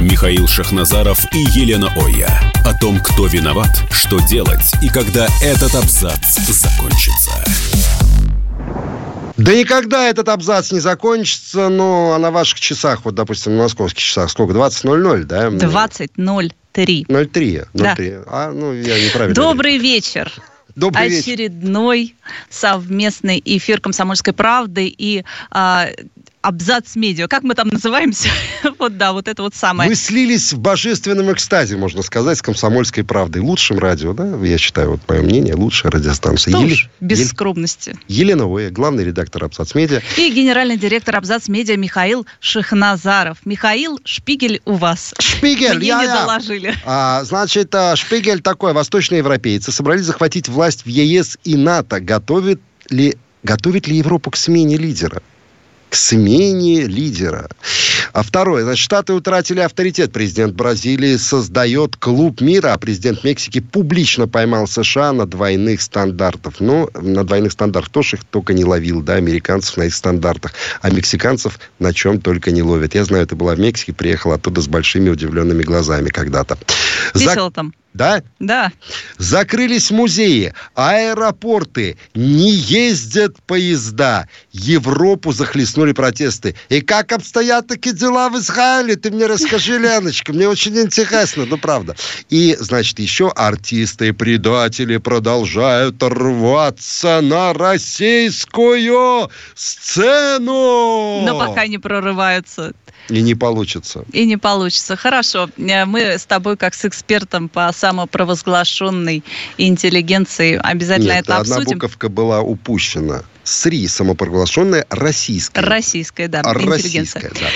Михаил Шахназаров и Елена Оя. О том, кто виноват, что делать и когда этот абзац закончится. Да никогда этот абзац не закончится, но а на ваших часах, вот, допустим, на московских часах, сколько? 20.00, да? 20.03. 03. 03. Да. А, ну, я неправильно. Добрый вечер. Добрый вечер. Очередной совместный эфир «Комсомольской правды» и а, абзац медиа. Как мы там называемся? вот да, вот это вот самое. Мы слились в божественном экстазе, можно сказать, с «Комсомольской правдой». Лучшим радио, да, я считаю, вот мое мнение, лучшая радиостанция. Что уж, без Еле- скромности. Елена Оя, главный редактор «Абсац Медиа». И генеральный директор абзац медиа Михаил Шахназаров. Михаил, шпигель у вас. Шпигель, Мне я, не я. доложили. А, значит, а, Шпигель такой, восточноевропейцы собрались захватить власть в ЕС и НАТО. Готовит ли, готовит ли Европу к смене лидера? К смене лидера. А второе, значит, Штаты утратили авторитет. Президент Бразилии создает клуб мира, а президент Мексики публично поймал США на двойных стандартах. Ну, на двойных стандартах тоже их только не ловил, да, американцев на их стандартах, а мексиканцев на чем только не ловят. Я знаю, ты была в Мексике, приехала оттуда с большими удивленными глазами когда-то. За- Весело там. Да? Да. Закрылись музеи, аэропорты, не ездят поезда. Европу захлестнули протесты. И как обстоят такие дела в Израиле? Ты мне расскажи, Леночка, мне очень интересно, ну правда. И, значит, еще артисты и предатели продолжают рваться на российскую сцену. Но пока не прорываются. И не получится. И не получится. Хорошо. Э, Мы с тобой, как с экспертом по самопровозглашенной интеллигенции, обязательно Нет, это одна обсудим. буковка была упущена. СРИ, самопровозглашенная российская. Российская, да, А, интеллигенция. Российская, да.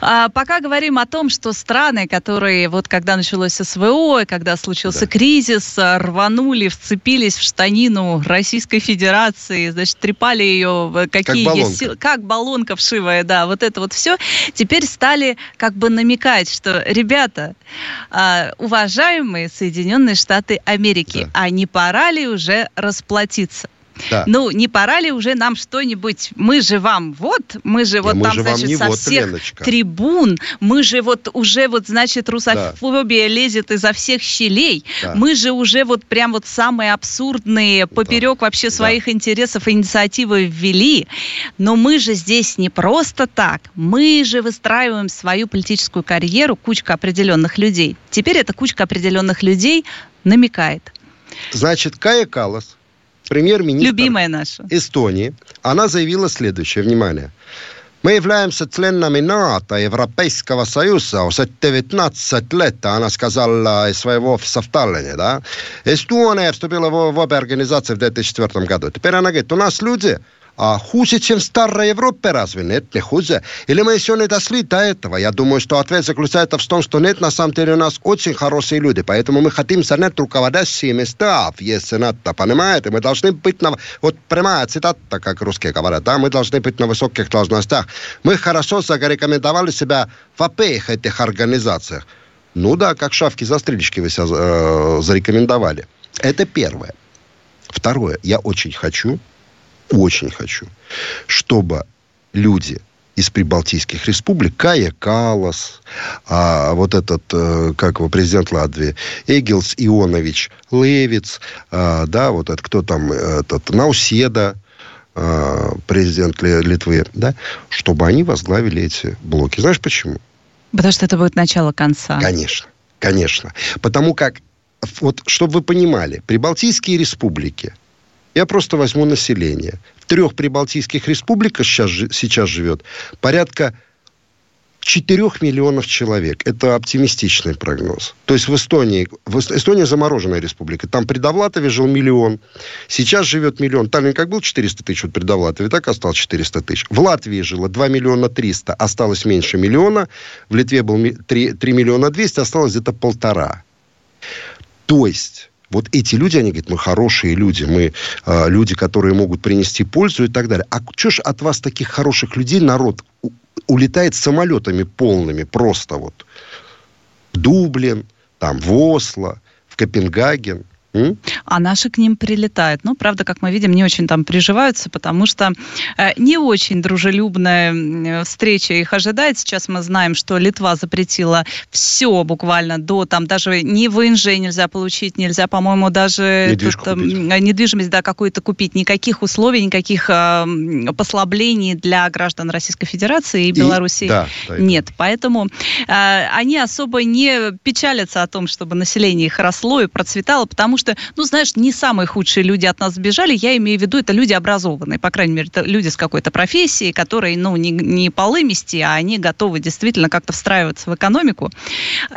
А, пока говорим о том, что страны, которые вот когда началось СВО, и когда случился Да. кризис, а, рванули, вцепились в штанину Российской Федерации, значит, трепали ее, какие баллонка. есть силы, как баллонка вшивая, да, вот это вот все. Теперь стали как бы намекать, что, ребята, а, уважаемые Соединенные Штаты Америки, Да. а не пора ли уже расплатиться? Да. Ну, не пора ли уже нам что-нибудь? Мы же вам, вот, мы же вот мы там, же значит, со вот, всех Леночка. трибун, мы же вот уже вот, значит, русофобия лезет изо всех щелей, Да. мы же уже вот прям вот самые абсурдные, поперек вообще Да. своих интересов инициативы ввели, но мы же здесь не просто так, мы же выстраиваем свою политическую карьеру, кучка определенных людей. Теперь эта кучка определенных людей намекает. Значит, Кая Калас, премьер-министр Любимая наша. Эстонии, она заявила следующее, внимание. Мы являемся членами НАТО, Европейского Союза. Уже 19 лет, она сказала из своего Таллине, да. Эстония вступила в, в обе организации в 2004 году. Теперь она говорит, у нас люди а хуже, чем в старой Европе, разве нет? Не хуже. Или мы еще не дошли до этого? Я думаю, что ответ заключается в том, что нет, на самом деле у нас очень хорошие люди, поэтому мы хотим занять руководящие места в ЕС и НАТО, понимаете? Мы должны быть на... Вот прямая цитата, как русские говорят, да? Мы должны быть на высоких должностях. Мы хорошо зарекомендовали себя в обеих этих организациях. Ну да, как шавки-застрельщики вы себя э, зарекомендовали. Это первое. Второе. Я очень хочу, очень хочу, чтобы люди из прибалтийских республик, Кая Калас, а, вот этот, э, как его, президент Латвии, Эгилс Ионович Левиц, а, да, вот этот, кто там, этот, Науседа, а, президент Ли- Литвы, да, чтобы они возглавили эти блоки. Знаешь почему? Потому что это будет начало конца. Конечно, конечно. Потому как, вот, чтобы вы понимали, прибалтийские республики, я просто возьму население. В трех прибалтийских республиках сейчас, сейчас живет порядка 4 миллионов человек. Это оптимистичный прогноз. То есть в Эстонии, в Эст- Эстония замороженная республика. Там при Довлатове жил миллион. Сейчас живет миллион. Таллин как был 400 тысяч вот при Довлатове, так осталось 400 тысяч. В Латвии жило 2 миллиона 300, осталось меньше миллиона. В Литве был ми- 3, 3 миллиона 200, осталось где-то полтора. То есть Вот эти люди, они говорят, мы хорошие люди, мы э, люди, которые могут принести пользу и так далее. А что ж от вас таких хороших людей народ улетает самолетами полными просто вот Дублин, там в Осло, в Копенгаген – а наши к ним прилетают. Ну, правда, как мы видим, не очень там приживаются, потому что э, не очень дружелюбная встреча их ожидает. Сейчас мы знаем, что Литва запретила все буквально до там даже ни ВНЖ нельзя получить, нельзя, по-моему, даже тут, э, недвижимость да, какую-то купить. Никаких условий, никаких э, послаблений для граждан Российской Федерации и, и Беларуси да, да, нет. Поэтому э, они особо не печалятся о том, чтобы население их росло и процветало, потому что что, ну, знаешь, не самые худшие люди от нас сбежали, я имею в виду, это люди образованные, по крайней мере, это люди с какой-то профессией, которые, ну, не, не полы мести, а они готовы действительно как-то встраиваться в экономику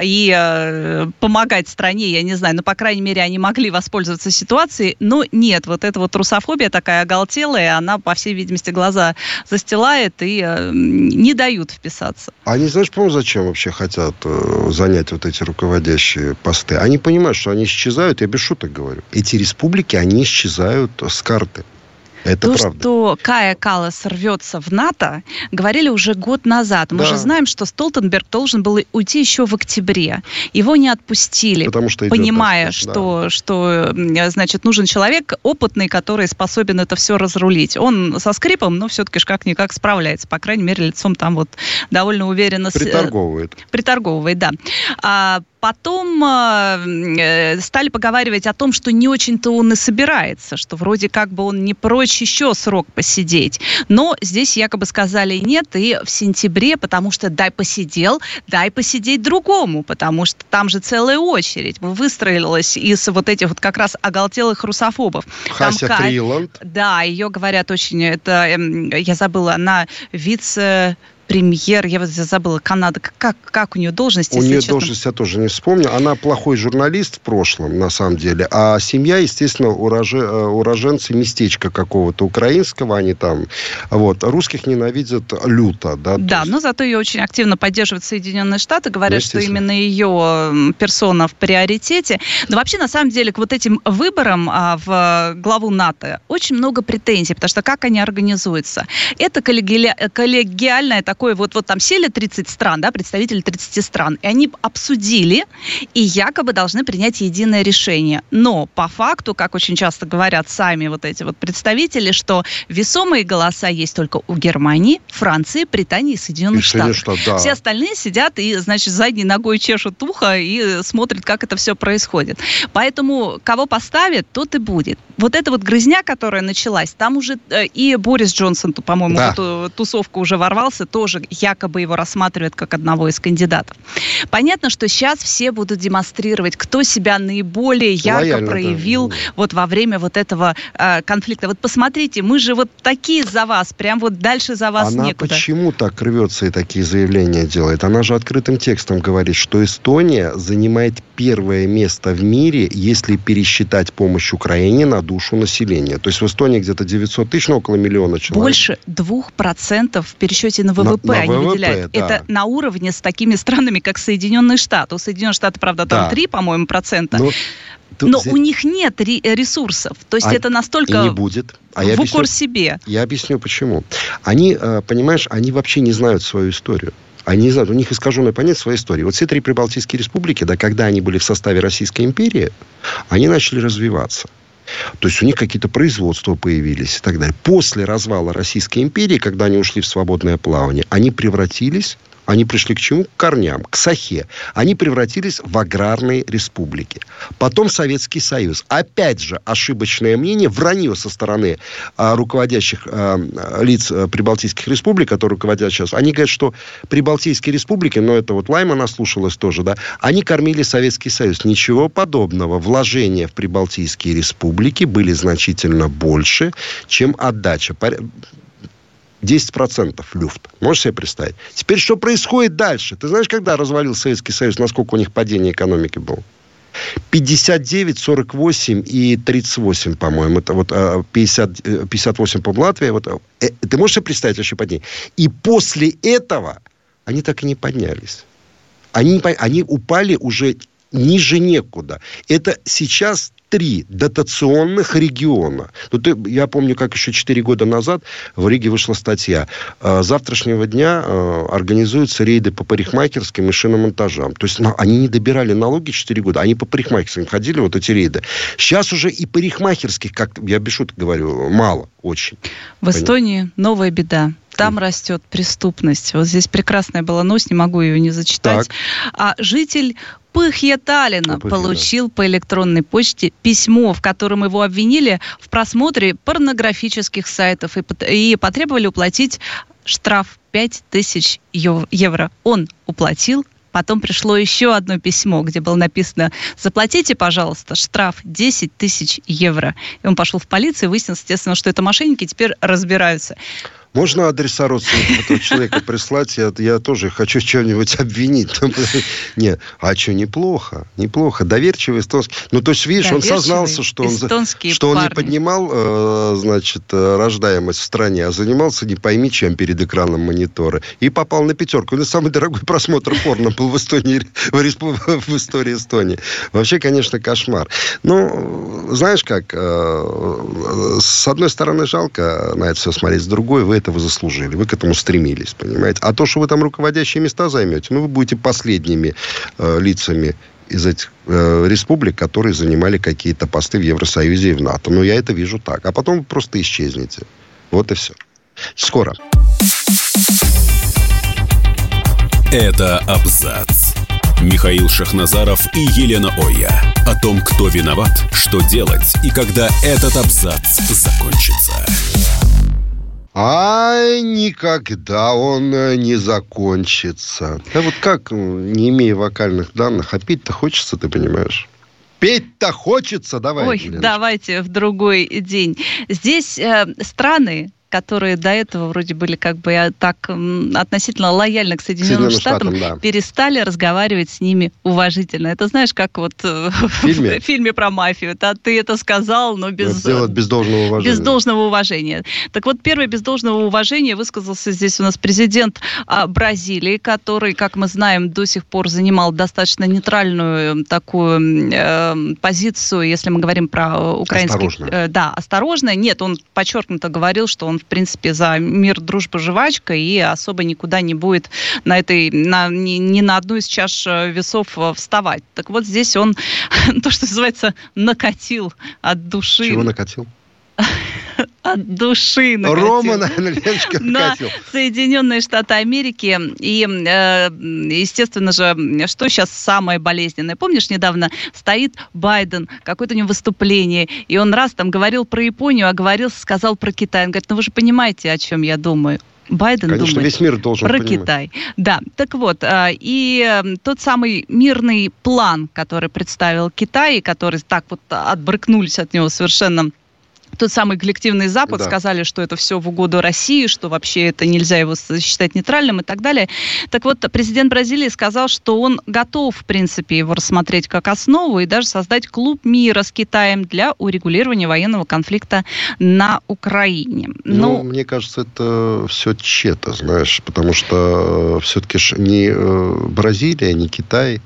и э, помогать стране, я не знаю, ну, по крайней мере, они могли воспользоваться ситуацией, но нет, вот эта вот русофобия такая оголтелая, она, по всей видимости, глаза застилает и э, не дают вписаться. Они, знаешь, по-моему, зачем вообще хотят э, занять вот эти руководящие посты? Они понимают, что они исчезают, я без шуток так говорю. Эти республики, они исчезают с карты. Это То, правда. что Кая Калас рвется в НАТО, говорили уже год назад. Мы да. же знаем, что Столтенберг должен был уйти еще в октябре. Его не отпустили, Потому что понимая, так, что, да. что, значит, нужен человек опытный, который способен это все разрулить. Он со скрипом, но все-таки как-никак справляется. По крайней мере, лицом там вот довольно уверенно... Приторговывает. Приторговывает, да. А, Потом э, стали поговаривать о том, что не очень-то он и собирается, что вроде как бы он не прочь еще срок посидеть. Но здесь якобы сказали нет, и в сентябре, потому что дай посидел, дай посидеть другому, потому что там же целая очередь выстроилась из вот этих вот как раз оголтелых русофобов. Хася там, Фриланд. Да, ее говорят очень, это, эм, я забыла, она вице премьер, я вот забыла, Канада, как, как у нее должность? У нее честно? должность я тоже не вспомню. Она плохой журналист в прошлом, на самом деле. А семья, естественно, уроже, э, уроженцы местечка какого-то украинского, они там. Вот. Русских ненавидят люто. Да, да есть... но зато ее очень активно поддерживают Соединенные Штаты. Говорят, что именно ее персона в приоритете. Но вообще, на самом деле, к вот этим выборам а, в главу НАТО очень много претензий, потому что как они организуются? Это коллеги... коллегиальное такое такое, вот, вот там сели 30 стран, да, представители 30 стран, и они обсудили и якобы должны принять единое решение. Но по факту, как очень часто говорят сами вот эти вот представители, что весомые голоса есть только у Германии, Франции, Британии и Соединенных и Штатов. Штат, да. Все остальные сидят и, значит, задней ногой чешут ухо и смотрят, как это все происходит. Поэтому кого поставят, тот и будет. Вот эта вот грызня, которая началась, там уже э, и Борис Джонсон, по-моему, да. в эту тусовку уже ворвался, тоже тоже якобы его рассматривают как одного из кандидатов. Понятно, что сейчас все будут демонстрировать, кто себя наиболее ярко Лояльно, проявил да. вот во время вот этого э, конфликта. Вот посмотрите, мы же вот такие за вас, прям вот дальше за вас Она некуда. почему так рвется и такие заявления делает? Она же открытым текстом говорит, что Эстония занимает первое место в мире, если пересчитать помощь Украине на душу населения. То есть в Эстонии где-то 900 тысяч, ну, около миллиона человек. Больше двух процентов в пересчете на ВВП ВВП на они ВВП, выделяют. Да. Это на уровне с такими странами, как Соединенные Штаты. У Соединенных Штатов, правда, там да. 3, по-моему, процента. Но... Тут Но здесь... у них нет ресурсов. То есть а это настолько не будет. А я в объясню, укор себе. Я объясню, почему. Они, э, понимаешь, они вообще не знают свою историю. Они не знают, у них искаженное понятие своей истории. Вот все три прибалтийские республики, да, когда они были в составе Российской империи, они начали развиваться. То есть у них какие-то производства появились и так далее. После развала Российской империи, когда они ушли в свободное плавание, они превратились они пришли к чему? К корням, к Сахе. Они превратились в аграрные республики. Потом Советский Союз. Опять же, ошибочное мнение, вранье со стороны а, руководящих а, лиц а, прибалтийских республик, которые руководят сейчас. Они говорят, что прибалтийские республики, но это вот Лайма наслушалась тоже, да, они кормили Советский Союз. Ничего подобного. Вложения в прибалтийские республики были значительно больше, чем отдача. 10% люфт. Можешь себе представить? Теперь что происходит дальше? Ты знаешь, когда развалился Советский Союз, насколько у них падение экономики было? 59, 48 и 38, по-моему. Это вот 50, 58 по Латвии. Вот, э, ты можешь себе представить вообще падение? И после этого они так и не поднялись. Они, они упали уже ниже некуда. Это сейчас три дотационных региона. Ну, ты, я помню, как еще 4 года назад в Риге вышла статья. С завтрашнего дня организуются рейды по парикмахерским и шиномонтажам. То есть ну, они не добирали налоги 4 года, они по парикмахерским ходили, вот эти рейды. Сейчас уже и парикмахерских, как я без шуток говорю, мало очень. В Эстонии новая беда. Там растет преступность. Вот здесь прекрасная была новость, не могу ее не зачитать. Так. А житель Пыхьеталина ну, получил по электронной почте письмо, в котором его обвинили в просмотре порнографических сайтов и, и потребовали уплатить штраф 5000 евро. Он уплатил, Потом пришло еще одно письмо, где было написано «Заплатите, пожалуйста, штраф 10 тысяч евро». И он пошел в полицию и выяснил, естественно, что это мошенники, теперь разбираются. Можно адреса родственников этого человека прислать? Я, я тоже хочу чем-нибудь обвинить. Не, а что, неплохо, неплохо. Доверчивый эстонский. Ну, то есть, видишь, он сознался, что он, что он не поднимал, э, значит, э, рождаемость в стране, а занимался не пойми чем перед экраном монитора. И попал на пятерку. Это самый дорогой просмотр порно был в Эстонии, в, в истории Эстонии. Вообще, конечно, кошмар. Ну, знаешь как, э, с одной стороны, жалко на это все смотреть, с другой, вы этого заслужили, вы к этому стремились, понимаете. А то, что вы там руководящие места займете, ну, вы будете последними э, лицами из этих э, республик, которые занимали какие-то посты в Евросоюзе и в НАТО. Ну, я это вижу так. А потом вы просто исчезнете. Вот и все. Скоро. Это абзац. Михаил Шахназаров и Елена Оя. О том, кто виноват, что делать и когда этот абзац закончится. А никогда он э, не закончится. Да вот как, не имея вокальных данных, а петь-то хочется, ты понимаешь? Петь-то хочется, давай. Ой, Леночка. давайте в другой день. Здесь э, страны, которые до этого вроде были как бы так относительно лояльны к Соединенным, Соединенным Штатам, Штатам да. перестали разговаривать с ними уважительно. Это знаешь, как вот э, в фильме, в фильме про мафию. Да, ты это сказал, но без... Сделать без должного уважения. Без должного уважения. Так вот, первый без должного уважения высказался здесь у нас президент а, Бразилии, который, как мы знаем, до сих пор занимал достаточно нейтральную такую э, позицию, если мы говорим про украинский... Осторожно. Э, да, осторожно. Нет, он подчеркнуто говорил, что он в принципе, за мир, дружба, жвачка, и особо никуда не будет на этой, на, ни, ни на одну из чаш э, весов э, вставать. Так вот здесь он, то, что называется, накатил от души. Чего накатил? От души накатил. Рома, Леночка на Соединенные Штаты Америки. И, э, естественно же, что сейчас самое болезненное? Помнишь, недавно стоит Байден, какое-то у него выступление, и он раз там говорил про Японию, а говорил, сказал про Китай. Он говорит, ну вы же понимаете, о чем я думаю. Байден Конечно, думает весь мир должен про понимать. Китай. Да, так вот, а, и э, тот самый мирный план, который представил Китай, который так вот отбрыкнулись от него совершенно тот самый коллективный Запад да. сказали, что это все в угоду России, что вообще это нельзя его считать нейтральным и так далее. Так вот, президент Бразилии сказал, что он готов, в принципе, его рассмотреть как основу и даже создать клуб мира с Китаем для урегулирования военного конфликта на Украине. Ну, ну мне кажется, это все чето, знаешь, потому что э, все-таки не э, Бразилия, не Китай,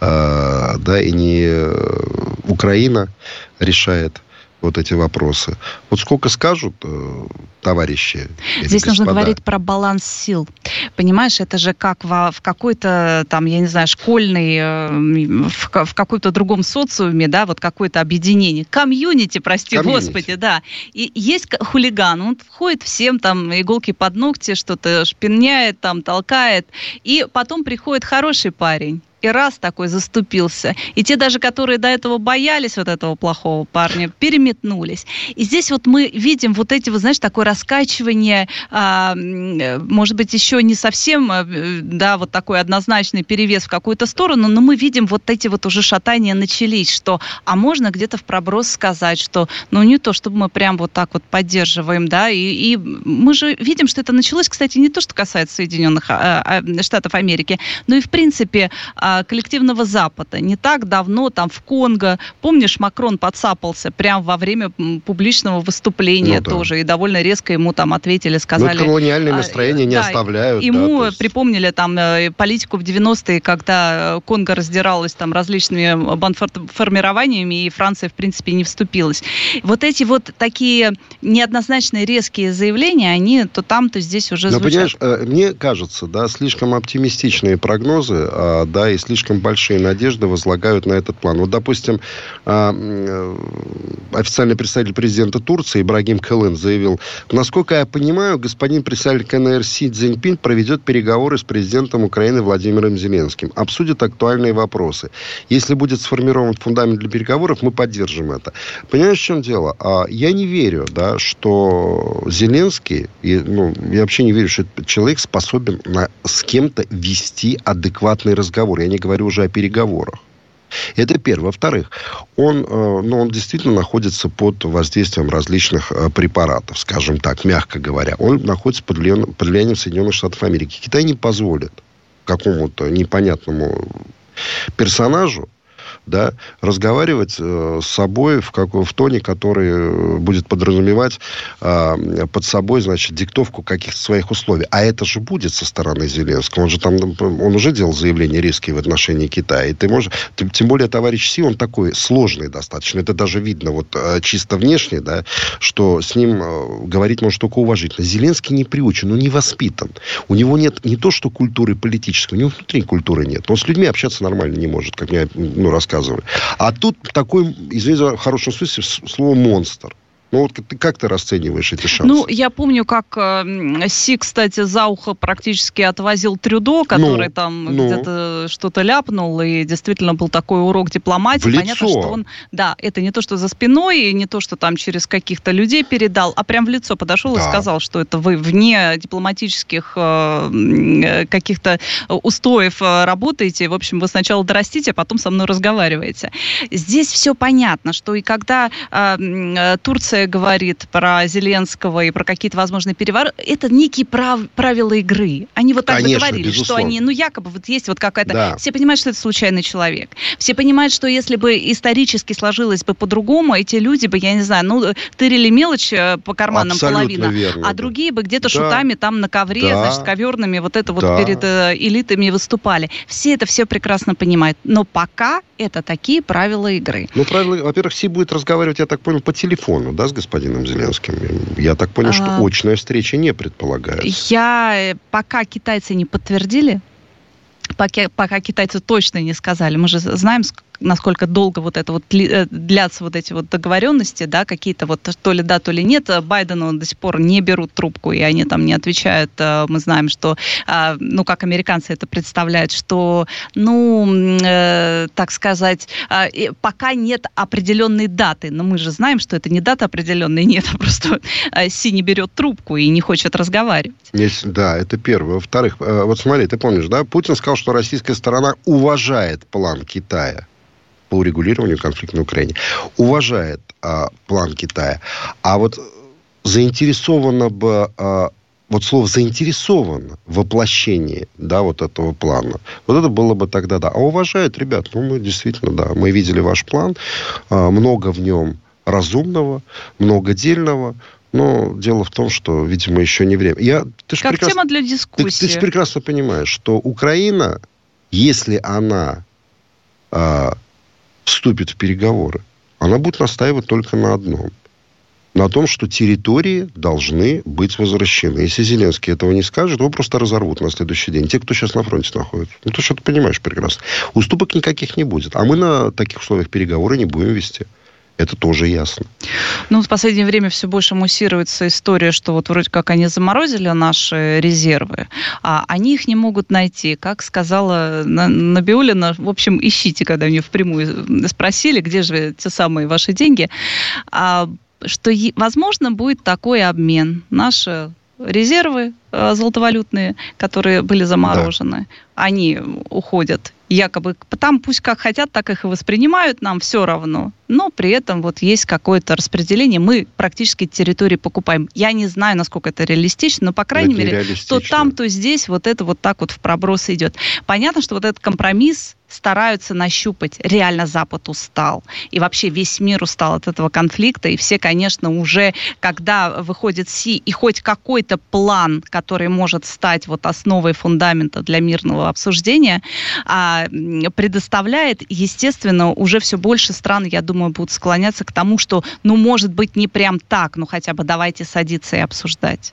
а, да, и не э, Украина решает вот эти вопросы. Вот сколько скажут э, товарищи. Здесь господа. нужно говорить про баланс сил. Понимаешь, это же как в, в какой-то там, я не знаю, школьный, э, в, в каком-то другом социуме, да, вот какое-то объединение. Комьюнити, прости Комьюнити. господи, да. И есть хулиган, он входит всем там иголки под ногти, что-то шпиняет, там толкает, и потом приходит хороший парень и раз такой заступился. И те даже, которые до этого боялись вот этого плохого парня, переметнулись. И здесь вот мы видим вот эти, вот, знаешь, такое раскачивание, а, может быть, еще не совсем, а, да, вот такой однозначный перевес в какую-то сторону, но мы видим вот эти вот уже шатания начались, что, а можно где-то в проброс сказать, что, ну, не то, чтобы мы прям вот так вот поддерживаем, да, и, и мы же видим, что это началось, кстати, не то, что касается Соединенных а, а, Штатов Америки, но и, в принципе, а, а, коллективного Запада. Не так давно там в Конго, помнишь, Макрон подцапался прямо во время публичного выступления ну, да. тоже, и довольно резко ему там ответили, сказали... Ну, колониальные настроения а, не да, оставляют. Ему да, есть... припомнили там э, политику в 90-е, когда Конго раздиралась там различными бандформированиями, и Франция, в принципе, не вступилась. Вот эти вот такие неоднозначные резкие заявления, они то там, то здесь уже Но, звучат. понимаешь, э, мне кажется, да, слишком оптимистичные прогнозы, а, да, и слишком большие надежды возлагают на этот план. Вот, допустим, а, э, официальный представитель президента Турции Ибрагим Кэлен заявил, насколько я понимаю, господин представитель КНР Си Цзиньпин проведет переговоры с президентом Украины Владимиром Зеленским, обсудит актуальные вопросы. Если будет сформирован фундамент для переговоров, мы поддержим это. Понимаешь, в чем дело? А, я не верю, да, что Зеленский, ну, я вообще не верю, что этот человек способен на, с кем-то вести адекватный разговор. Я не говорю уже о переговорах. Это первое. Во-вторых, он, э, ну, он действительно находится под воздействием различных э, препаратов, скажем так, мягко говоря. Он находится под влиянием, под влиянием Соединенных Штатов Америки. Китай не позволит какому-то непонятному персонажу да, разговаривать э, с собой в, как, в тоне, который э, будет подразумевать э, под собой, значит, диктовку каких-то своих условий. А это же будет со стороны Зеленского. Он же там, он уже делал заявления резкие в отношении Китая. И ты можешь, тем, тем более товарищ Си, он такой сложный достаточно. Это даже видно вот э, чисто внешне, да, что с ним э, говорить может только уважительно. Зеленский не приучен, он не воспитан. У него нет не то, что культуры политической, у него внутри культуры нет. Он с людьми общаться нормально не может, как мне ну, рассказывали. А тут такой, извините хорошем смысле, слово «монстр». Ну вот ты, как ты расцениваешь эти шансы? Ну, я помню, как э, Си, кстати, за ухо практически отвозил Трюдо, который ну, там ну. где-то что-то ляпнул, и действительно был такой урок дипломатии. В Понятно, лицо. что он, да, это не то, что за спиной, и не то, что там через каких-то людей передал, а прям в лицо подошел да. и сказал, что это вы вне дипломатических э, э каких-то устоев э, работаете. В общем, вы сначала дорастите, а потом со мной разговариваете. Здесь все понятно, что и когда э, э Турция говорит про Зеленского и про какие-то возможные перевороты, это некие прав, правила игры. Они вот так Конечно, говорили, безусловно. что они, ну, якобы вот есть вот какая-то... Да. Все понимают, что это случайный человек. Все понимают, что если бы исторически сложилось бы по-другому, эти люди бы, я не знаю, ну, тырили мелочь э, по карманам Абсолютно половина, верно, а другие бы где-то да. шутами там на ковре, да. значит, коверными вот это вот да. перед э, элитами выступали. Все это все прекрасно понимают. Но пока это такие правила игры. Ну, правила, во-первых, Си будет разговаривать, я так понял, по телефону, да, с господином Зеленским. Я так понял, что а... очная встреча не предполагается. Я э, пока китайцы не подтвердили, пока, пока китайцы точно не сказали. Мы же знаем, насколько долго вот это вот э, длятся вот эти вот договоренности, да, какие-то вот то ли да, то ли нет. Байдену до сих пор не берут трубку, и они там не отвечают. Э, мы знаем, что, а, ну, как американцы это представляют, что, ну, э, так сказать, пока нет определенной даты. Но мы же знаем, что это не дата определенная, нет, а просто Си не берет трубку и не хочет разговаривать. Есть, да, это первое. Во-вторых, вот смотри, ты помнишь, да, Путин сказал, что российская сторона уважает план Китая по урегулированию конфликта на Украине. Уважает а, план Китая. А вот заинтересовано бы а, вот слово заинтересовано в воплощении, да, вот этого плана, вот это было бы тогда, да. А уважает, ребят, ну, мы действительно, да, мы видели ваш план, а, много в нем разумного, много дельного, но дело в том, что, видимо, еще не время. Я, ты как прекрасно, тема для дискуссии. Ты, ты же прекрасно понимаешь, что Украина, если она а, вступит в переговоры, она будет настаивать только на одном. На том, что территории должны быть возвращены. Если Зеленский этого не скажет, его просто разорвут на следующий день. Те, кто сейчас на фронте находится. Ну, ты что-то понимаешь прекрасно. Уступок никаких не будет. А мы на таких условиях переговоры не будем вести. Это тоже ясно. Ну, в последнее время все больше муссируется история, что вот вроде как они заморозили наши резервы, а они их не могут найти. Как сказала Набиулина, в общем, ищите, когда мне впрямую спросили, где же те самые ваши деньги, а, что, возможно, будет такой обмен. Наши резервы э, золотовалютные, которые были заморожены, да. они уходят якобы там пусть как хотят, так их и воспринимают, нам все равно. Но при этом вот есть какое-то распределение, мы практически территории покупаем. Я не знаю, насколько это реалистично, но, по крайней Это мере, то там, то здесь вот это вот так вот в проброс идет. Понятно, что вот этот компромисс стараются нащупать. Реально Запад устал. И вообще весь мир устал от этого конфликта. И все, конечно, уже, когда выходит Си и хоть какой-то план, который может стать вот основой фундамента для мирного обсуждения, а, предоставляет, естественно, уже все больше стран, я думаю, будут склоняться к тому, что, ну, может быть, не прям так, но хотя бы давайте садиться и обсуждать.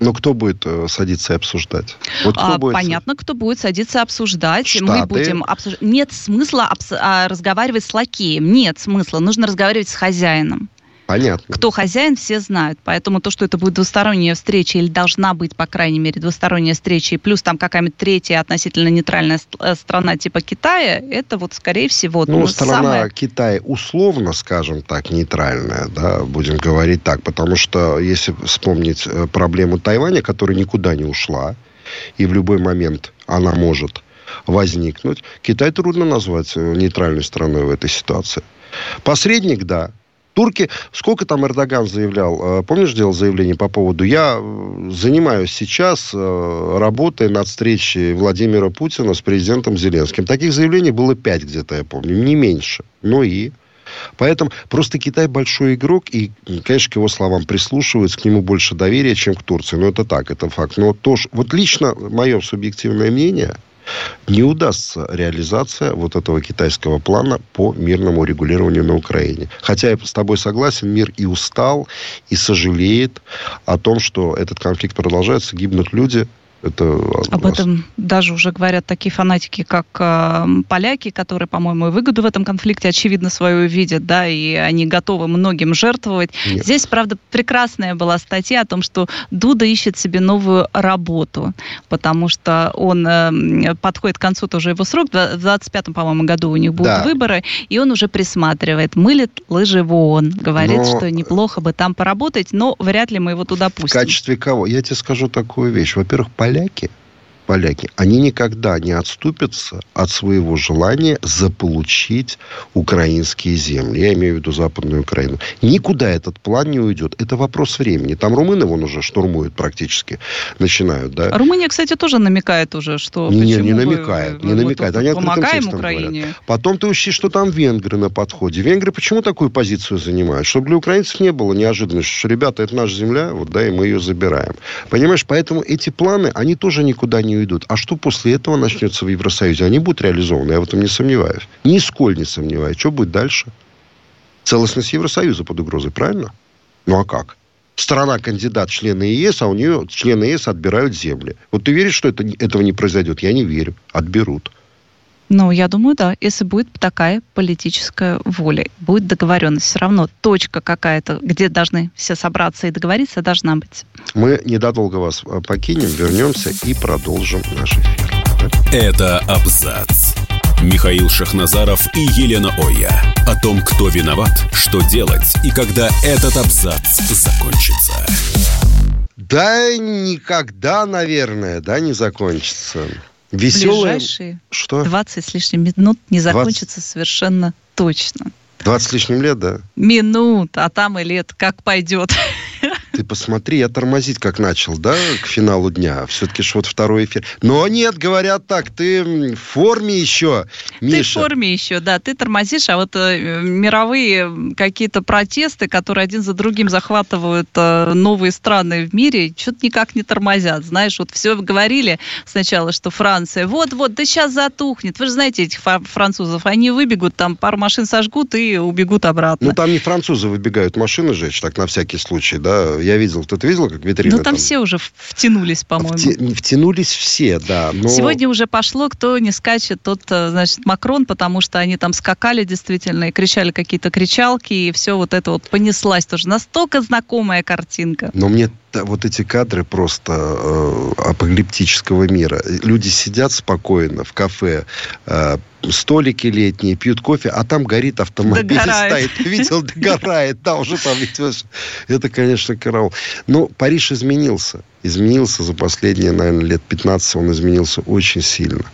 Но кто будет э, садиться и обсуждать? Вот кто а, будет... Понятно, кто будет садиться и обсуждать. Штаты? Мы будем обсуждать. Нет смысла обс- а, разговаривать с лакеем. Нет смысла. Нужно разговаривать с хозяином. Понятно. Кто хозяин, все знают. Поэтому то, что это будет двусторонняя встреча, или должна быть, по крайней мере, двусторонняя встреча, и плюс там какая-нибудь третья относительно нейтральная э, страна типа Китая, это вот, скорее всего... Ну, страна самое... Китай условно, скажем так, нейтральная, да, будем говорить так, потому что если вспомнить э, проблему Тайваня, которая никуда не ушла, и в любой момент она может возникнуть, Китай трудно назвать э, нейтральной страной в этой ситуации. Посредник, да, Турки, сколько там Эрдоган заявлял, э, помнишь, делал заявление по поводу, я э, занимаюсь сейчас э, работой над встречей Владимира Путина с президентом Зеленским. Таких заявлений было пять где-то, я помню, не меньше. Ну и... Поэтому просто Китай большой игрок, и, конечно, к его словам прислушиваются, к нему больше доверия, чем к Турции. Но это так, это факт. Но тоже, вот лично мое субъективное мнение – не удастся реализация вот этого китайского плана по мирному регулированию на Украине. Хотя я с тобой согласен, мир и устал, и сожалеет о том, что этот конфликт продолжается, гибнут люди, это Об этом даже уже говорят такие фанатики, как э, поляки, которые, по-моему, и выгоду в этом конфликте, очевидно, свою видят, да, и они готовы многим жертвовать. Нет. Здесь, правда, прекрасная была статья о том, что Дуда ищет себе новую работу, потому что он э, подходит к концу тоже его срок, в 25-м, по-моему, году у них будут да. выборы, и он уже присматривает, мылит лыжи вон, говорит, но... что неплохо бы там поработать, но вряд ли мы его туда пустим. В качестве кого? Я тебе скажу такую вещь. Во-первых, поляки поляки, они никогда не отступятся от своего желания заполучить украинские земли. Я имею в виду Западную Украину. Никуда этот план не уйдет. Это вопрос времени. Там румыны вон уже штурмуют практически, начинают, да. Румыния, кстати, тоже намекает уже, что... Не, не, не намекает, вы, не намекает. Они помогаем Украине. Говорят. Потом ты учти, что там венгры на подходе. Венгры почему такую позицию занимают? Чтобы для украинцев не было неожиданности, что, ребята, это наша земля, вот, да, и мы ее забираем. Понимаешь, поэтому эти планы, они тоже никуда не уйдут. А что после этого начнется в Евросоюзе? Они будут реализованы, я в этом не сомневаюсь. Нисколь не сомневаюсь. Что будет дальше? Целостность Евросоюза под угрозой, правильно? Ну а как? Страна-кандидат члены ЕС, а у нее члены ЕС отбирают земли. Вот ты веришь, что это, этого не произойдет? Я не верю. Отберут. Ну, я думаю, да. Если будет такая политическая воля, будет договоренность, все равно точка какая-то, где должны все собраться и договориться, должна быть. Мы недолго вас э, покинем, вернемся и продолжим наш эфир. Это абзац. Михаил Шахназаров и Елена Оя. О том, кто виноват, что делать и когда этот абзац закончится. Да никогда, наверное, да, не закончится. Веселые... Ближайшие что? 20 с лишним минут не закончится 20... совершенно точно. 20 с лишним лет, да? Минут, а там и лет, как пойдет. Ты посмотри, я тормозить как начал, да, к финалу дня. Все-таки ж вот второй эфир. Но нет, говорят так, ты в форме еще, Миша. Ты в форме еще, да, ты тормозишь, а вот э, мировые какие-то протесты, которые один за другим захватывают э, новые страны в мире, что-то никак не тормозят. Знаешь, вот все говорили сначала, что Франция, вот-вот, да сейчас затухнет. Вы же знаете этих французов, они выбегут, там пару машин сожгут и убегут обратно. Ну, там не французы выбегают машины жечь, так на всякий случай, да, я видел, кто-то видел, как витрина? Ну, там, там... все уже втянулись, по-моему. Вти... Втянулись все, да. Но... Сегодня уже пошло, кто не скачет, тот, э, значит, Макрон, потому что они там скакали действительно и кричали какие-то кричалки, и все вот это вот понеслась тоже. Настолько знакомая картинка. Но мне это вот эти кадры просто э, апокалиптического мира. Люди сидят спокойно в кафе, э, столики летние, пьют кофе, а там горит автомобиль, догорает. стоит. Видел, догорает. Да, уже там, это, конечно, караул. Но Париж изменился изменился за последние, наверное, лет 15, он изменился очень сильно.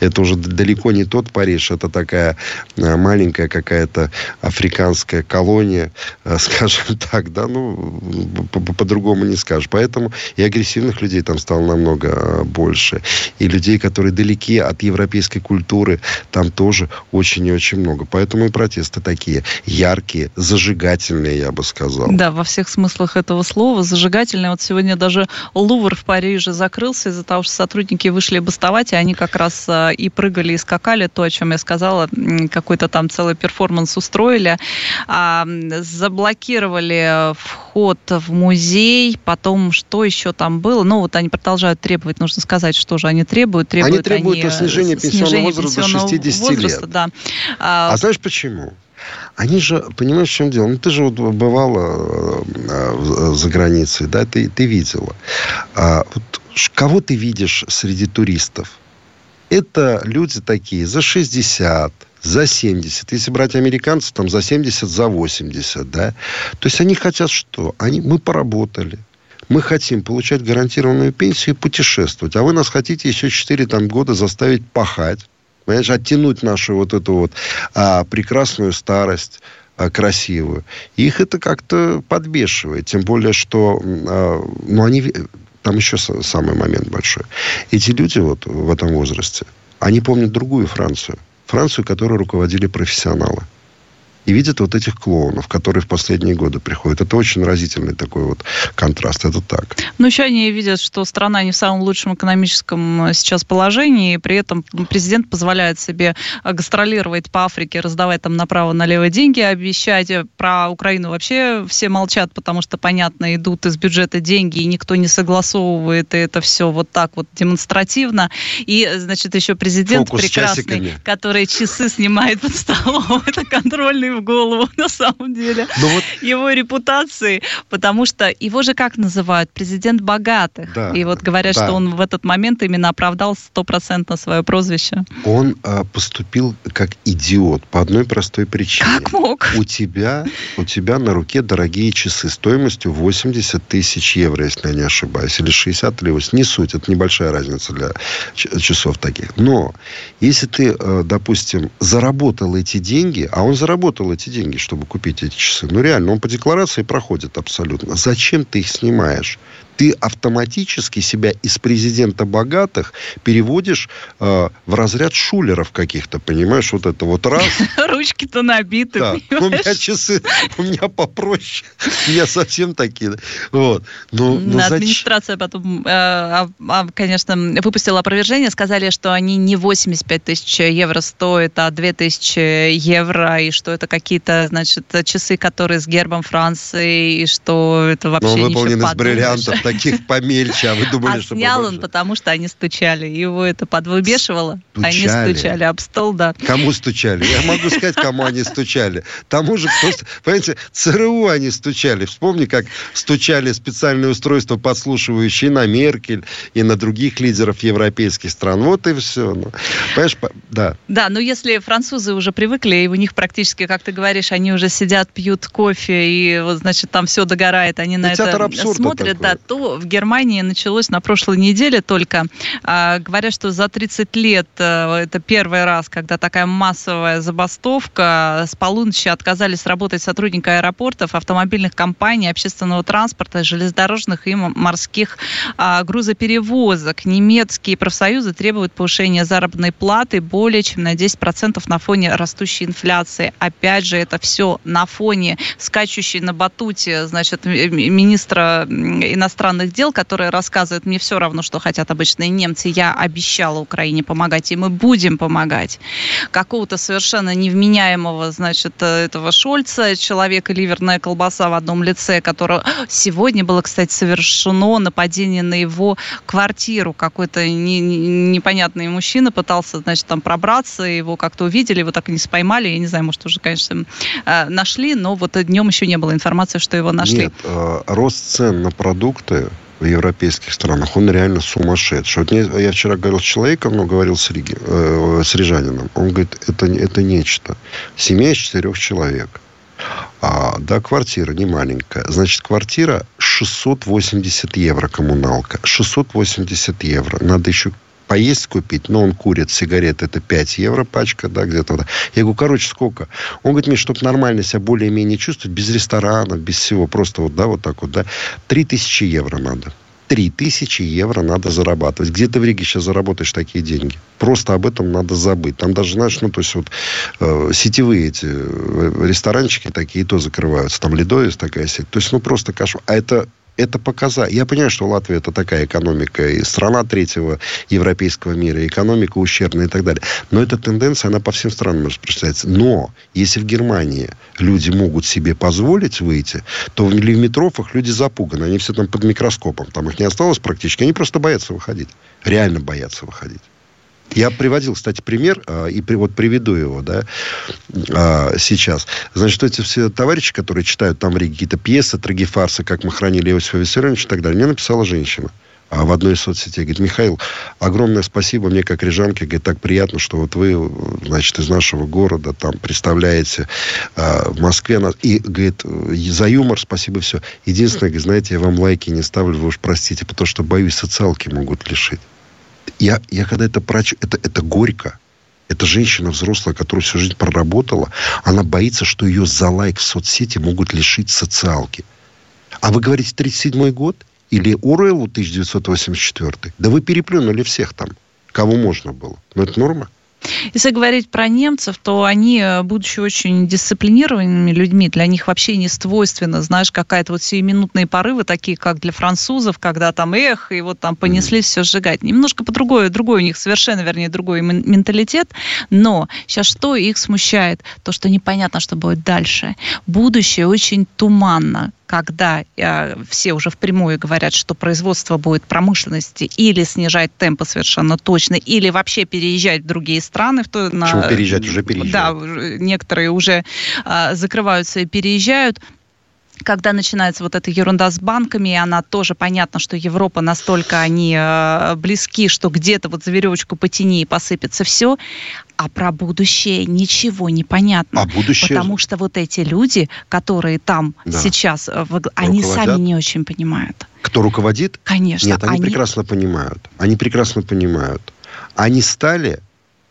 Это уже далеко не тот Париж, это такая э, маленькая какая-то африканская колония, э, скажем так, да, ну, по-другому не скажешь. Поэтому и агрессивных людей там стало намного э, больше. И людей, которые далеки от европейской культуры, там тоже очень и очень много. Поэтому и протесты такие яркие, зажигательные, я бы сказал. Да, во всех смыслах этого слова. Зажигательные. Вот сегодня даже Лувр в Париже закрылся из-за того, что сотрудники вышли бастовать, и они как раз а, и прыгали, и скакали, то, о чем я сказала, какой-то там целый перформанс устроили. А, заблокировали вход в музей, потом что еще там было? Ну, вот они продолжают требовать, нужно сказать, что же они требуют. Требуют они требуют они снижения пенсионного возраста до 60 возраста, лет. Да. А, а знаешь почему? Они же, понимаешь, в чем дело? Ну, ты же вот бывала э, за границей, да, ты, ты видела. А, вот кого ты видишь среди туристов? Это люди такие за 60, за 70. Если брать американцев, там за 70, за 80, да. То есть они хотят что? Они, мы поработали, мы хотим получать гарантированную пенсию и путешествовать. А вы нас хотите еще 4 там, года заставить пахать понимаешь, оттянуть нашу вот эту вот а, прекрасную старость, а, красивую. Их это как-то подбешивает. Тем более, что а, ну, они... Там еще самый момент большой. Эти люди вот в этом возрасте, они помнят другую Францию. Францию, которой руководили профессионалы и видят вот этих клоунов, которые в последние годы приходят. Это очень разительный такой вот контраст. Это так. Ну, еще они видят, что страна не в самом лучшем экономическом э, сейчас положении, и при этом президент позволяет себе э, гастролировать по Африке, раздавать там направо-налево деньги, обещать. Э, про Украину вообще все молчат, потому что, понятно, идут из бюджета деньги, и никто не согласовывает, и это все вот так вот демонстративно. И, значит, еще президент Фокус прекрасный, который часы снимает под столом. Это контрольный в голову, на самом деле, ну, вот... его репутации, потому что его же как называют? Президент богатых. Да, и вот говорят, да. что он в этот момент именно оправдал стопроцентно свое прозвище. Он а, поступил как идиот по одной простой причине. Как мог? У тебя, у тебя на руке дорогие часы стоимостью 80 тысяч евро, если я не ошибаюсь, или 60, или 80. Не суть, это небольшая разница для часов таких. Но если ты, э, допустим, заработал эти деньги, а он заработал заработал эти деньги, чтобы купить эти часы. Ну, реально, он по декларации проходит абсолютно. Зачем ты их снимаешь? Ты автоматически себя из президента богатых переводишь э, в разряд шулеров каких-то, понимаешь, вот это вот раз. Ручки-то набиты, да. У меня часы, у меня попроще, у меня совсем такие. Вот. Ну, ну Администрация потом, э, а, а, конечно, выпустила опровержение, сказали, что они не 85 тысяч евро стоят, а 2 тысячи евро, и что это какие-то, значит, часы, которые с гербом Франции, и что это вообще ну, выполнены из бриллиантов, таких помельче, а вы думали, а что снял он, потому что они стучали. Его это подвыбешивало. Стучали. Они стучали об стол, да. Кому стучали? Я могу сказать, кому они стучали. Тому же, кто... Понимаете, ЦРУ они стучали. Вспомни, как стучали специальные устройства, подслушивающие на Меркель и на других лидеров европейских стран. Вот и все. Ну, понимаешь, да. Да, но если французы уже привыкли, и у них практически, как ты говоришь, они уже сидят, пьют кофе, и вот, значит, там все догорает, они на это смотрят, такой. да, то в Германии началось на прошлой неделе только. А, говорят, что за 30 лет а, это первый раз, когда такая массовая забастовка. С полуночи отказались работать сотрудники аэропортов, автомобильных компаний, общественного транспорта, железнодорожных и морских а, грузоперевозок. Немецкие профсоюзы требуют повышения заработной платы более чем на 10% на фоне растущей инфляции. Опять же, это все на фоне скачущей на батуте, значит, министра иностранных иностранных дел, которые рассказывают, мне все равно, что хотят обычные немцы, я обещала Украине помогать, и мы будем помогать. Какого-то совершенно невменяемого, значит, этого Шольца, человека ливерная колбаса в одном лице, которого сегодня было, кстати, совершено нападение на его квартиру. Какой-то не, непонятный мужчина пытался, значит, там пробраться, его как-то увидели, его так и не споймали, я не знаю, может, уже, конечно, э, нашли, но вот днем еще не было информации, что его нашли. Нет, э, рост цен на продукты работы в европейских странах, он реально сумасшедший. Вот мне, я вчера говорил с человеком, но говорил с, Риги, э, с рижанином. Он говорит, это, это нечто. Семья из четырех человек. А, да, квартира не маленькая. Значит, квартира 680 евро коммуналка. 680 евро. Надо еще поесть купить, но он курит сигареты, это 5 евро пачка, да, где-то. Вот. Я говорю, короче, сколько? Он говорит мне, чтобы нормально себя более-менее чувствовать, без ресторана, без всего, просто вот, да, вот так вот, да, 3000 евро надо. 3000 евро надо зарабатывать. Где ты в Риге сейчас заработаешь такие деньги? Просто об этом надо забыть. Там даже, знаешь, ну, то есть вот э, сетевые эти э, ресторанчики такие то закрываются. Там Лидоис такая сеть. То есть, ну, просто кошмар. А это это показать. Я понимаю, что Латвия это такая экономика, и страна третьего европейского мира, экономика ущербная и так далее. Но эта тенденция, она по всем странам распространяется. Но если в Германии люди могут себе позволить выйти, то в метрофах люди запуганы. Они все там под микроскопом. Там их не осталось практически. Они просто боятся выходить. Реально боятся выходить. Я приводил, кстати, пример, а, и вот приведу его, да, а, сейчас. Значит, эти все товарищи, которые читают там в Риге какие-то пьесы, трагифарсы, как мы хранили Иосифа Виссарионовича и так далее, мне написала женщина а в одной из соцсетей. Говорит, Михаил, огромное спасибо мне как рижанке. Говорит, так приятно, что вот вы, значит, из нашего города там представляете э, в Москве. Нас. И, говорит, за юмор спасибо все. Единственное, говорит, знаете, я вам лайки не ставлю, вы уж простите, потому что, боюсь, социалки могут лишить я, я когда это прочу, это, это горько. Это женщина взрослая, которая всю жизнь проработала. Она боится, что ее за лайк в соцсети могут лишить социалки. А вы говорите 37 год? Или Оруэллу 1984? Да вы переплюнули всех там, кого можно было. Но это норма. Если говорить про немцев, то они, э, будучи очень дисциплинированными людьми, для них вообще не свойственно, знаешь, какая-то вот сиюминутные порывы, такие как для французов, когда там эх, и вот там понеслись все сжигать. Немножко по другой, другой у них совершенно, вернее, другой менталитет, но сейчас что их смущает? То, что непонятно, что будет дальше. Будущее очень туманно когда э, все уже впрямую говорят, что производство будет промышленности или снижать темпы совершенно точно, или вообще переезжать в другие страны. В то, на, Почему переезжать? Уже переезжают. Да, некоторые уже э, закрываются и переезжают когда начинается вот эта ерунда с банками, она тоже понятно, что Европа настолько они э, близки, что где-то вот за веревочку потяни и посыпется все, а про будущее ничего не понятно. А будущее... Потому что вот эти люди, которые там да. сейчас, э, они сами не очень понимают. Кто руководит? Конечно. Нет, они, они прекрасно понимают. Они прекрасно понимают. Они стали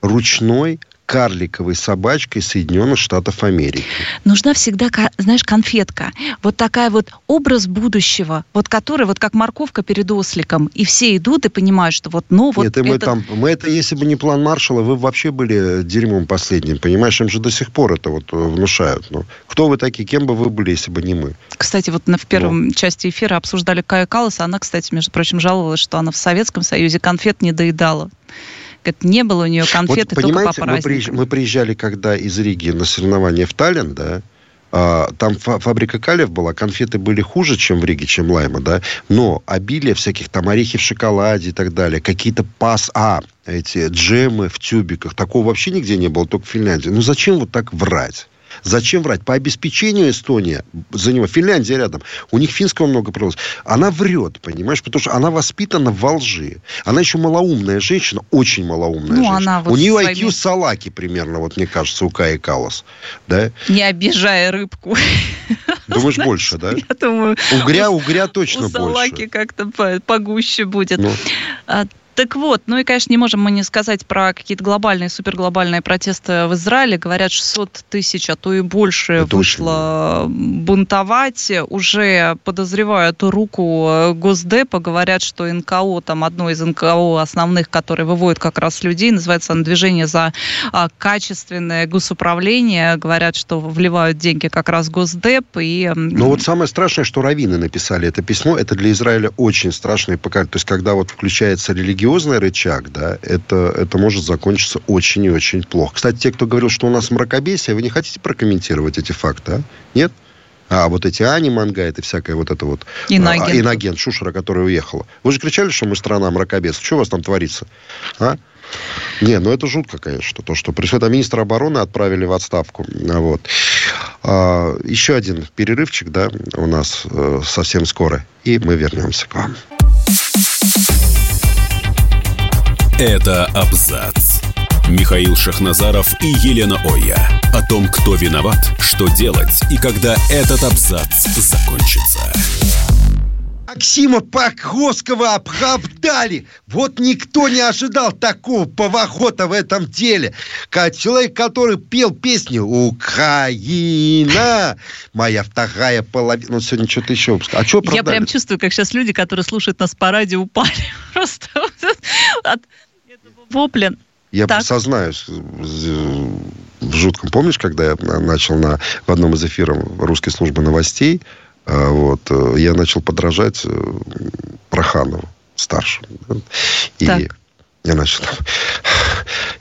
ручной карликовой собачкой Соединенных Штатов Америки. Нужна всегда, знаешь, конфетка. Вот такая вот образ будущего, вот который вот как морковка перед осликом. И все идут и понимают, что вот, ну, вот Нет, это... мы там, мы это, если бы не план Маршала, вы вообще были дерьмом последним, понимаешь? Им же до сих пор это вот э, внушают. Ну, кто вы такие, кем бы вы были, если бы не мы? Кстати, вот в первом ну. части эфира обсуждали Кая Калласа. Она, кстати, между прочим, жаловалась, что она в Советском Союзе конфет не доедала. Говорит, не было у нее конфеты, вот, только по праздникам. Мы, мы приезжали, когда из Риги на соревнования в Таллин, да, а, там фабрика калев была, конфеты были хуже, чем в Риге, чем Лайма, да, но обилие всяких там орехи в шоколаде и так далее, какие-то пас, а, эти джемы в тюбиках, такого вообще нигде не было, только в Финляндии. Ну, зачем вот так врать? Зачем врать? По обеспечению Эстония за него, Финляндия рядом, у них финского много производства. Она врет, понимаешь, потому что она воспитана во лжи. Она еще малоумная женщина, очень малоумная ну, женщина. Она вот у нее своими... IQ салаки примерно, вот мне кажется, у Каи Калас. Да? Не обижая рыбку. Думаешь, больше, да? Я думаю... Угря, угря точно больше. У салаки как-то погуще будет. Ну. Так вот, ну и, конечно, не можем мы не сказать про какие-то глобальные, суперглобальные протесты в Израиле. Говорят, 600 тысяч, а то и больше Это вышло очень... бунтовать. Уже подозревают руку Госдепа. Говорят, что НКО, там одно из НКО основных, которые выводят как раз людей, называется движение за а, качественное госуправление. Говорят, что вливают деньги как раз Госдеп. И... Но вот самое страшное, что раввины написали это письмо, это для Израиля очень страшное показатель. То есть, когда вот включается религиозный религиозный рычаг, да, это, это может закончиться очень и очень плохо. Кстати, те, кто говорил, что у нас мракобесие, вы не хотите прокомментировать эти факты, а? Нет? А вот эти Ани Мангайт и всякая вот это вот... Иноагент. А, иноагент, Шушера, которая уехала. Вы же кричали, что мы страна мракобесов. Что у вас там творится? А? Не, ну это жутко, конечно, то, что происходит. А министра обороны отправили в отставку. Вот. А, еще один перерывчик, да, у нас э, совсем скоро, и мы вернемся к вам. Это абзац. Михаил Шахназаров и Елена Оя. О том, кто виноват, что делать и когда этот абзац закончится. Максима Покровского оправдали. Вот никто не ожидал такого поворота в этом деле. Как человек, который пел песню «Украина», моя вторая половина. Ну, сегодня что-то еще. А что? Я прям чувствую, как сейчас люди, которые слушают нас по радио, упали. Просто от вопля. Я так. сознаюсь в жутком. Помнишь, когда я начал на, в одном из эфиров русской службы новостей а, вот, э, я начал подражать э, Проханову старшему. И так. я начал там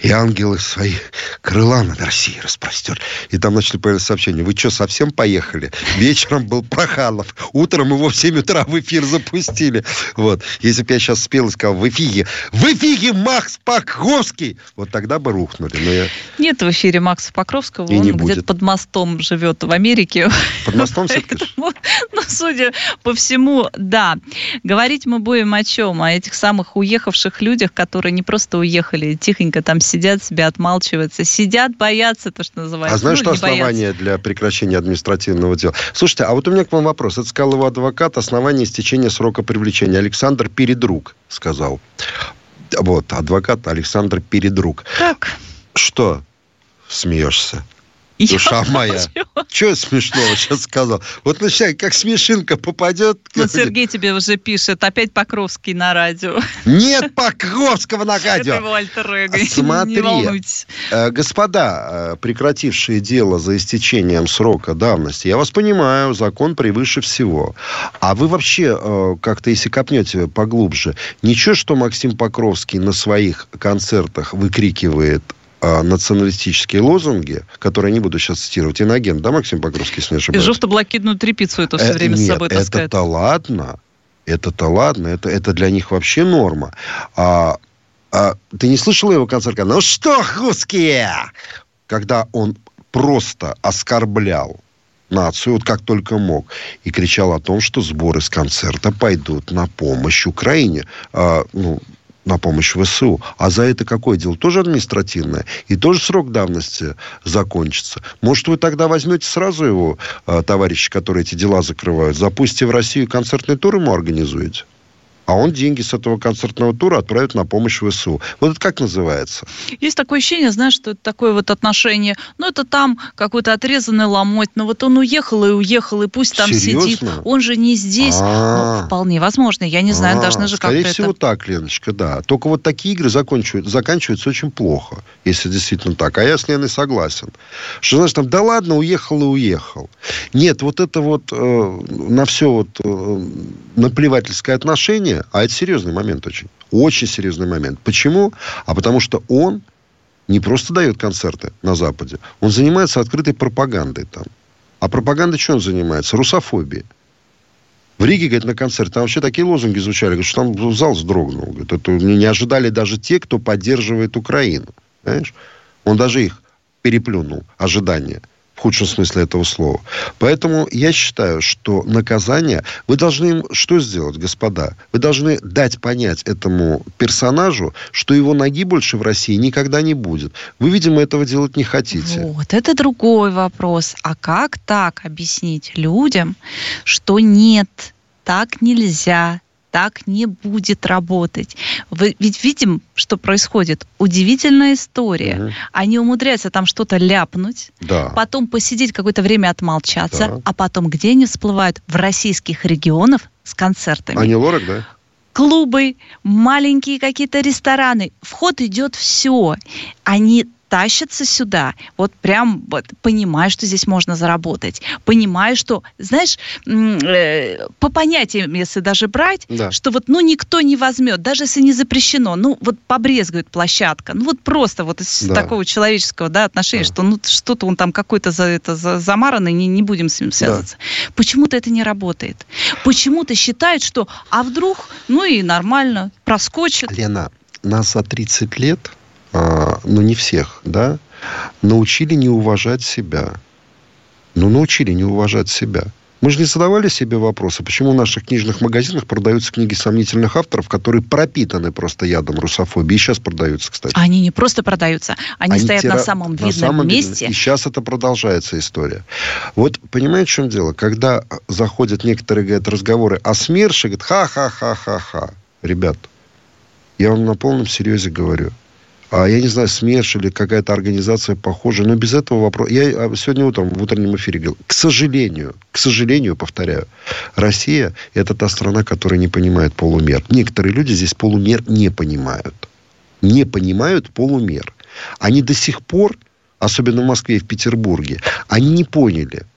и ангелы свои крыла над Россией распростер. И там начали появляться сообщения. Вы что, совсем поехали? Вечером был Проханов. Утром его в 7 утра в эфир запустили. Вот. Если бы я сейчас спел и сказал, в эфиге, в эфиге Макс Покровский, вот тогда бы рухнули. Но я... Нет в эфире Макса Покровского. И Он где-то под мостом живет в Америке. Под мостом все-таки? Ну, судя по всему, да. Говорить мы будем о чем? О этих самых уехавших людях, которые не просто уехали, тихонько там сидят себя, отмалчиваются. Сидят, боятся, то, что называется. А знаешь, ну, что основание боятся. для прекращения административного дела? Слушайте, а вот у меня к вам вопрос. Это сказал его адвокат, основание истечения срока привлечения. Александр Передруг сказал. Вот, адвокат Александр Передруг. Так. Что смеешься? Душа я моя. Что смешного сейчас сказал? Вот начинай, как смешинка попадет. Ну, Сергей тебе уже пишет, опять Покровский на радио. Нет Покровского на радио. Это Вальтер Смотри, э, господа, э, прекратившие дело за истечением срока давности, я вас понимаю, закон превыше всего. А вы вообще э, как-то, если копнете поглубже, ничего, что Максим Покровский на своих концертах выкрикивает националистические лозунги, которые я не буду сейчас цитировать, иноагент, да, Максим Покровский, если не ошибаюсь? И желто-блокидную трепицу это все э, время нет, с собой таскает. это-то ладно, это-то ладно, это, это для них вообще норма. А, а, ты не слышал его концерт? Ну что, русские? Когда он просто оскорблял нацию, вот как только мог, и кричал о том, что сборы с концерта пойдут на помощь Украине. А, ну, на помощь ВСУ. А за это какое дело? Тоже административное. И тоже срок давности закончится. Может, вы тогда возьмете сразу его, э, товарищи, которые эти дела закрывают, запустите в Россию концертный тур ему организуете? А он деньги с этого концертного тура отправит на помощь ВСУ. Вот это как называется? Есть такое ощущение, знаешь, что это такое вот отношение, ну, это там какой-то отрезанный ломоть, но вот он уехал и уехал, и пусть там Серьезно? сидит. Он же не здесь. Ну, вполне возможно, я не знаю, должны же как-то Скорее всего так, Леночка, да. Только вот такие игры заканчиваются, заканчиваются очень плохо, если действительно так. А я с Леной согласен. Что, знаешь, там, да ладно, уехал и уехал. Нет, вот это вот э, на все вот э, наплевательское отношение, а это серьезный момент очень. Очень серьезный момент. Почему? А потому что он не просто дает концерты на Западе, он занимается открытой пропагандой там. А пропагандой что он занимается? Русофобией. В Риге, говорит, на концерте, там вообще такие лозунги звучали, говорит, что там зал вздрогнул. Говорит, это не ожидали даже те, кто поддерживает Украину. Понимаешь? Он даже их переплюнул, ожидания в худшем смысле этого слова. Поэтому я считаю, что наказание... Вы должны им что сделать, господа? Вы должны дать понять этому персонажу, что его ноги больше в России никогда не будет. Вы, видимо, этого делать не хотите. Вот, это другой вопрос. А как так объяснить людям, что нет, так нельзя, так не будет работать. Вы, ведь видим, что происходит. Удивительная история. Угу. Они умудряются там что-то ляпнуть, да. потом посидеть какое-то время отмолчаться, да. а потом где они всплывают? В российских регионах с концертами. Они лорак, да? клубы, маленькие какие-то рестораны. Вход идет все. Они тащатся сюда, вот прям вот, понимая, что здесь можно заработать, понимая, что, знаешь, э, по понятиям, если даже брать, да. что вот, ну, никто не возьмет, даже если не запрещено, ну, вот побрезгует площадка, ну, вот просто вот из да. такого человеческого, да, отношения, да. что, ну, что-то он там какой-то за это за, замаранный, не, не будем с ним связываться. Да. Почему-то это не работает. Почему-то считают, что, а вдруг, ну, и нормально, проскочит. Лена, нас за 30 лет а, ну не всех, да, научили не уважать себя. но научили не уважать себя. Мы же не задавали себе вопросы, почему в наших книжных магазинах продаются книги сомнительных авторов, которые пропитаны просто ядом русофобии. И сейчас продаются, кстати. Они не просто продаются, они, они стоят тира... на самом видном на самом месте. И сейчас это продолжается история. Вот понимаете, в чем дело? Когда заходят некоторые говорят, разговоры о СМЕРШе, говорят, ха-ха-ха-ха-ха. Ребят, я вам на полном серьезе говорю – а, я не знаю, СМЕРШ или какая-то организация похожая, но без этого вопроса... Я а, сегодня утром в утреннем эфире говорил, к сожалению, к сожалению, повторяю, Россия – это та страна, которая не понимает полумер. Некоторые люди здесь полумер не понимают. Не понимают полумер. Они до сих пор, особенно в Москве и в Петербурге, они не поняли –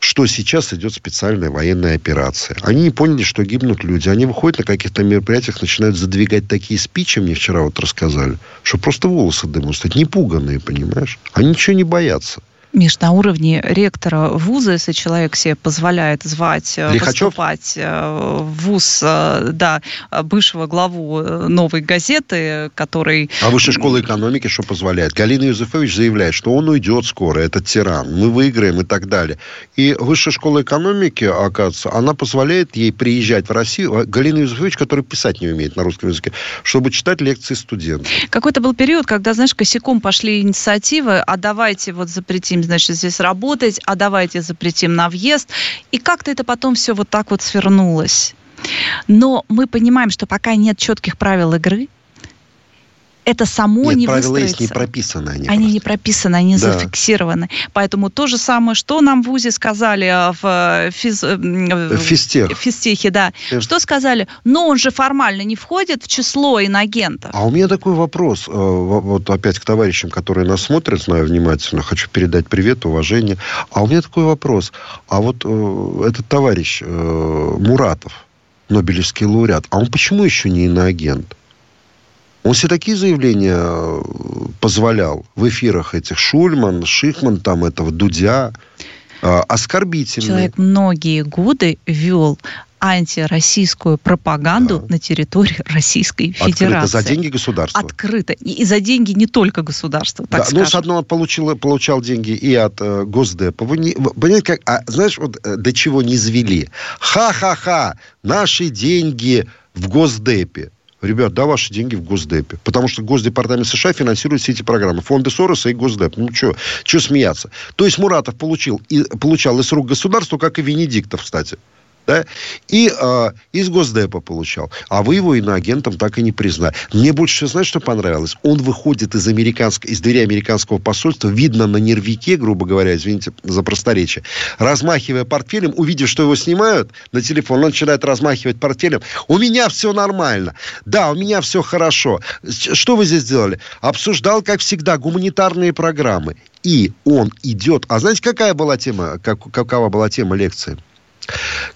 что сейчас идет специальная военная операция. Они не поняли, что гибнут люди. Они выходят на каких-то мероприятиях, начинают задвигать такие спичи, мне вчера вот рассказали, что просто волосы дымом стоят. Не пуганные, понимаешь? Они ничего не боятся. Миш, на уровне ректора вуза, если человек себе позволяет звать, э, Лихачев? поступать э, в вуз, э, да, бывшего главу новой газеты, который... А высшая школа экономики что позволяет? Галина Юзефович заявляет, что он уйдет скоро, этот тиран, мы выиграем и так далее. И высшая школа экономики, оказывается, она позволяет ей приезжать в Россию, Галина Юзефович, который писать не умеет на русском языке, чтобы читать лекции студентам. Какой-то был период, когда, знаешь, косяком пошли инициативы, а давайте вот запретим, значит, здесь работать, а давайте запретим на въезд. И как-то это потом все вот так вот свернулось. Но мы понимаем, что пока нет четких правил игры, это само Нет, не правила есть не прописаны. Они, они не прописаны, они да. зафиксированы. Поэтому то же самое, что нам в ВУЗе сказали а, в, физ... Э, в физтех. физтехе, да. Физ... Что сказали? Но он же формально не входит в число инагентов. А у меня такой вопрос. Э, вот опять к товарищам, которые нас смотрят, знаю внимательно, хочу передать привет, уважение. А у меня такой вопрос. А вот э, этот товарищ Муратов, Нобелевский лауреат, а он почему еще не иноагент? Он все такие заявления э, позволял в эфирах этих Шульман, Шихман, там этого Дудя, э, оскорбительные. Человек многие годы вел антироссийскую пропаганду да. на территории Российской Федерации. Открыто за деньги государства. Открыто. И за деньги не только государства, так да, скажем. Ну, с одного получил, получал деньги и от э, Госдепа. Вы не, понимаете, как, а, знаешь, вот э, до чего не звели? Ха-ха-ха, наши деньги в Госдепе. Ребят, да, ваши деньги в Госдепе. Потому что Госдепартамент США финансирует все эти программы. Фонды Сороса и Госдеп. Ну, что, что смеяться? То есть Муратов получил, и, получал из рук государства, как и Венедиктов, кстати да, и э, из Госдепа получал. А вы его иноагентом так и не признали. Мне больше всего, знаешь, что понравилось? Он выходит из, американского, из двери американского посольства, видно на нервике, грубо говоря, извините за просторечие, размахивая портфелем, увидев, что его снимают на телефон, он начинает размахивать портфелем. У меня все нормально. Да, у меня все хорошо. Что вы здесь делали? Обсуждал, как всегда, гуманитарные программы. И он идет... А знаете, какая была тема, как, какова была тема лекции?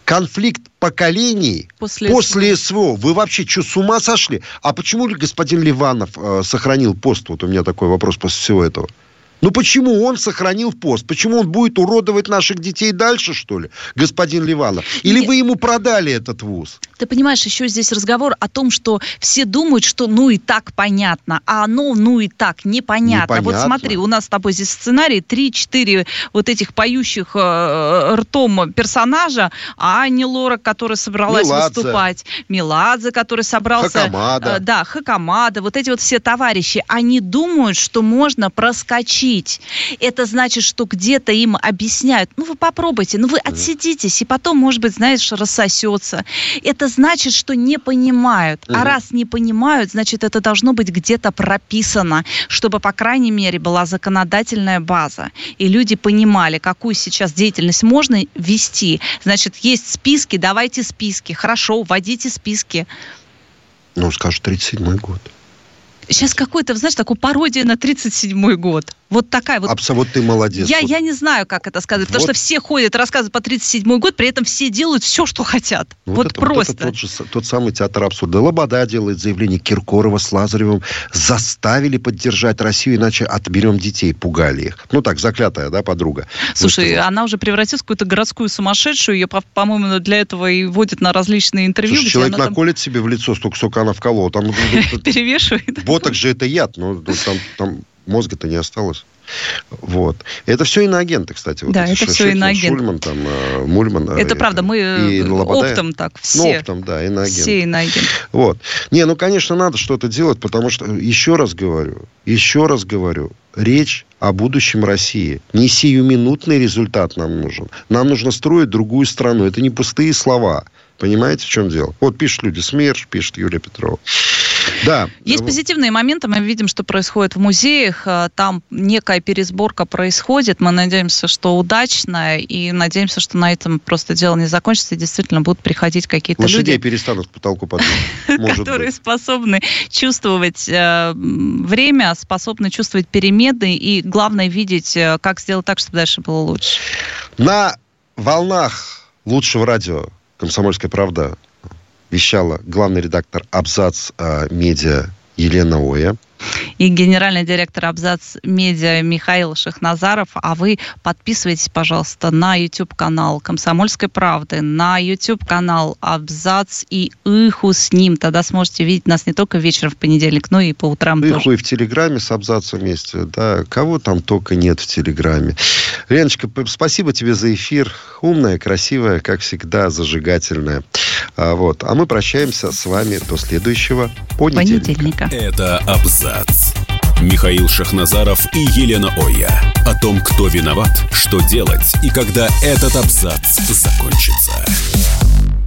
Конфликт поколений после, после СВО. Вы вообще что, с ума сошли? А почему господин Ливанов э, сохранил пост? Вот у меня такой вопрос после всего этого. Ну почему он сохранил пост? Почему он будет уродовать наших детей дальше, что ли, господин Ливанов? Или Нет. вы ему продали этот вуз? Ты понимаешь, еще здесь разговор о том, что все думают, что ну и так понятно, а оно ну и так непонятно. непонятно. Вот смотри, у нас с тобой здесь сценарий, 3-4 вот этих поющих э, ртом персонажа, а Ани Лорак, которая собралась Меладзе. выступать, Меладзе, который собрался... Хакамада. Э, да, Хакамада, вот эти вот все товарищи, они думают, что можно проскочить. Это значит, что где-то им объясняют, ну вы попробуйте, ну вы отсидитесь, и потом, может быть, знаешь, рассосется. Это значит, что не понимают. А раз не понимают, значит, это должно быть где-то прописано, чтобы, по крайней мере, была законодательная база. И люди понимали, какую сейчас деятельность можно вести. Значит, есть списки, давайте списки. Хорошо, вводите списки. Ну, скажут, 37-й год. Сейчас какой-то, знаешь, такой пародия на 37-й год. Вот такая вот. Абсолютно ты молодец. Я, я не знаю, как это сказать, вот. потому что все ходят, рассказывают по 37-й год, при этом все делают все, что хотят. Вот, вот это, просто. Вот это тот, же, тот самый театр абсурда. Лобода делает заявление Киркорова с Лазаревым. Заставили поддержать Россию, иначе отберем детей. Пугали их. Ну так, заклятая, да, подруга. Слушай, Выставила. она уже превратилась в какую-то городскую сумасшедшую. Ее, по-моему, для этого и водят на различные интервью. Слушай, человек наколет там... себе в лицо столько, сколько она вколола. Там Перевешивает. Боток же это яд. Ну, там, там мозга-то не осталось. Вот. Это все иноагенты, кстати. Вот да, это все иноагенты. Шульман, там, э, Мульман. Это правда, мы и оптом так все. Ну, оптом, да, иноагенты. Все иноагенты. Вот. Не, ну, конечно, надо что-то делать, потому что, еще раз говорю, еще раз говорю, речь о будущем России. Не сиюминутный результат нам нужен. Нам нужно строить другую страну. Это не пустые слова. Понимаете, в чем дело? Вот пишут люди СМЕРШ, пишет Юлия Петрова. Да. Есть позитивные моменты. Мы видим, что происходит в музеях. Э, там некая пересборка происходит. Мы надеемся, что удачная. И надеемся, что на этом просто дело не закончится. И действительно будут приходить какие-то люди... Лошадей перестанут к потолку поднимать. Которые способны чувствовать э, время, способны чувствовать перемены. И главное видеть, э, как сделать так, чтобы дальше было лучше. На волнах лучшего радио «Комсомольская правда» вещала главный редактор «Абзац э, медиа» Елена Оя и генеральный директор Абзац Медиа Михаил Шахназаров. А вы подписывайтесь, пожалуйста, на YouTube-канал «Комсомольской правды», на YouTube-канал Абзац и Иху с ним. Тогда сможете видеть нас не только вечером в понедельник, но и по утрам Иху тоже. и в Телеграме с Абзацем вместе. Да, кого там только нет в Телеграме. Леночка, спасибо тебе за эфир. Умная, красивая, как всегда, зажигательная. А, вот. а мы прощаемся с вами до следующего понедельника. понедельника. Это Абзац. Михаил Шахназаров и Елена Оя. О том, кто виноват, что делать и когда этот абзац закончится.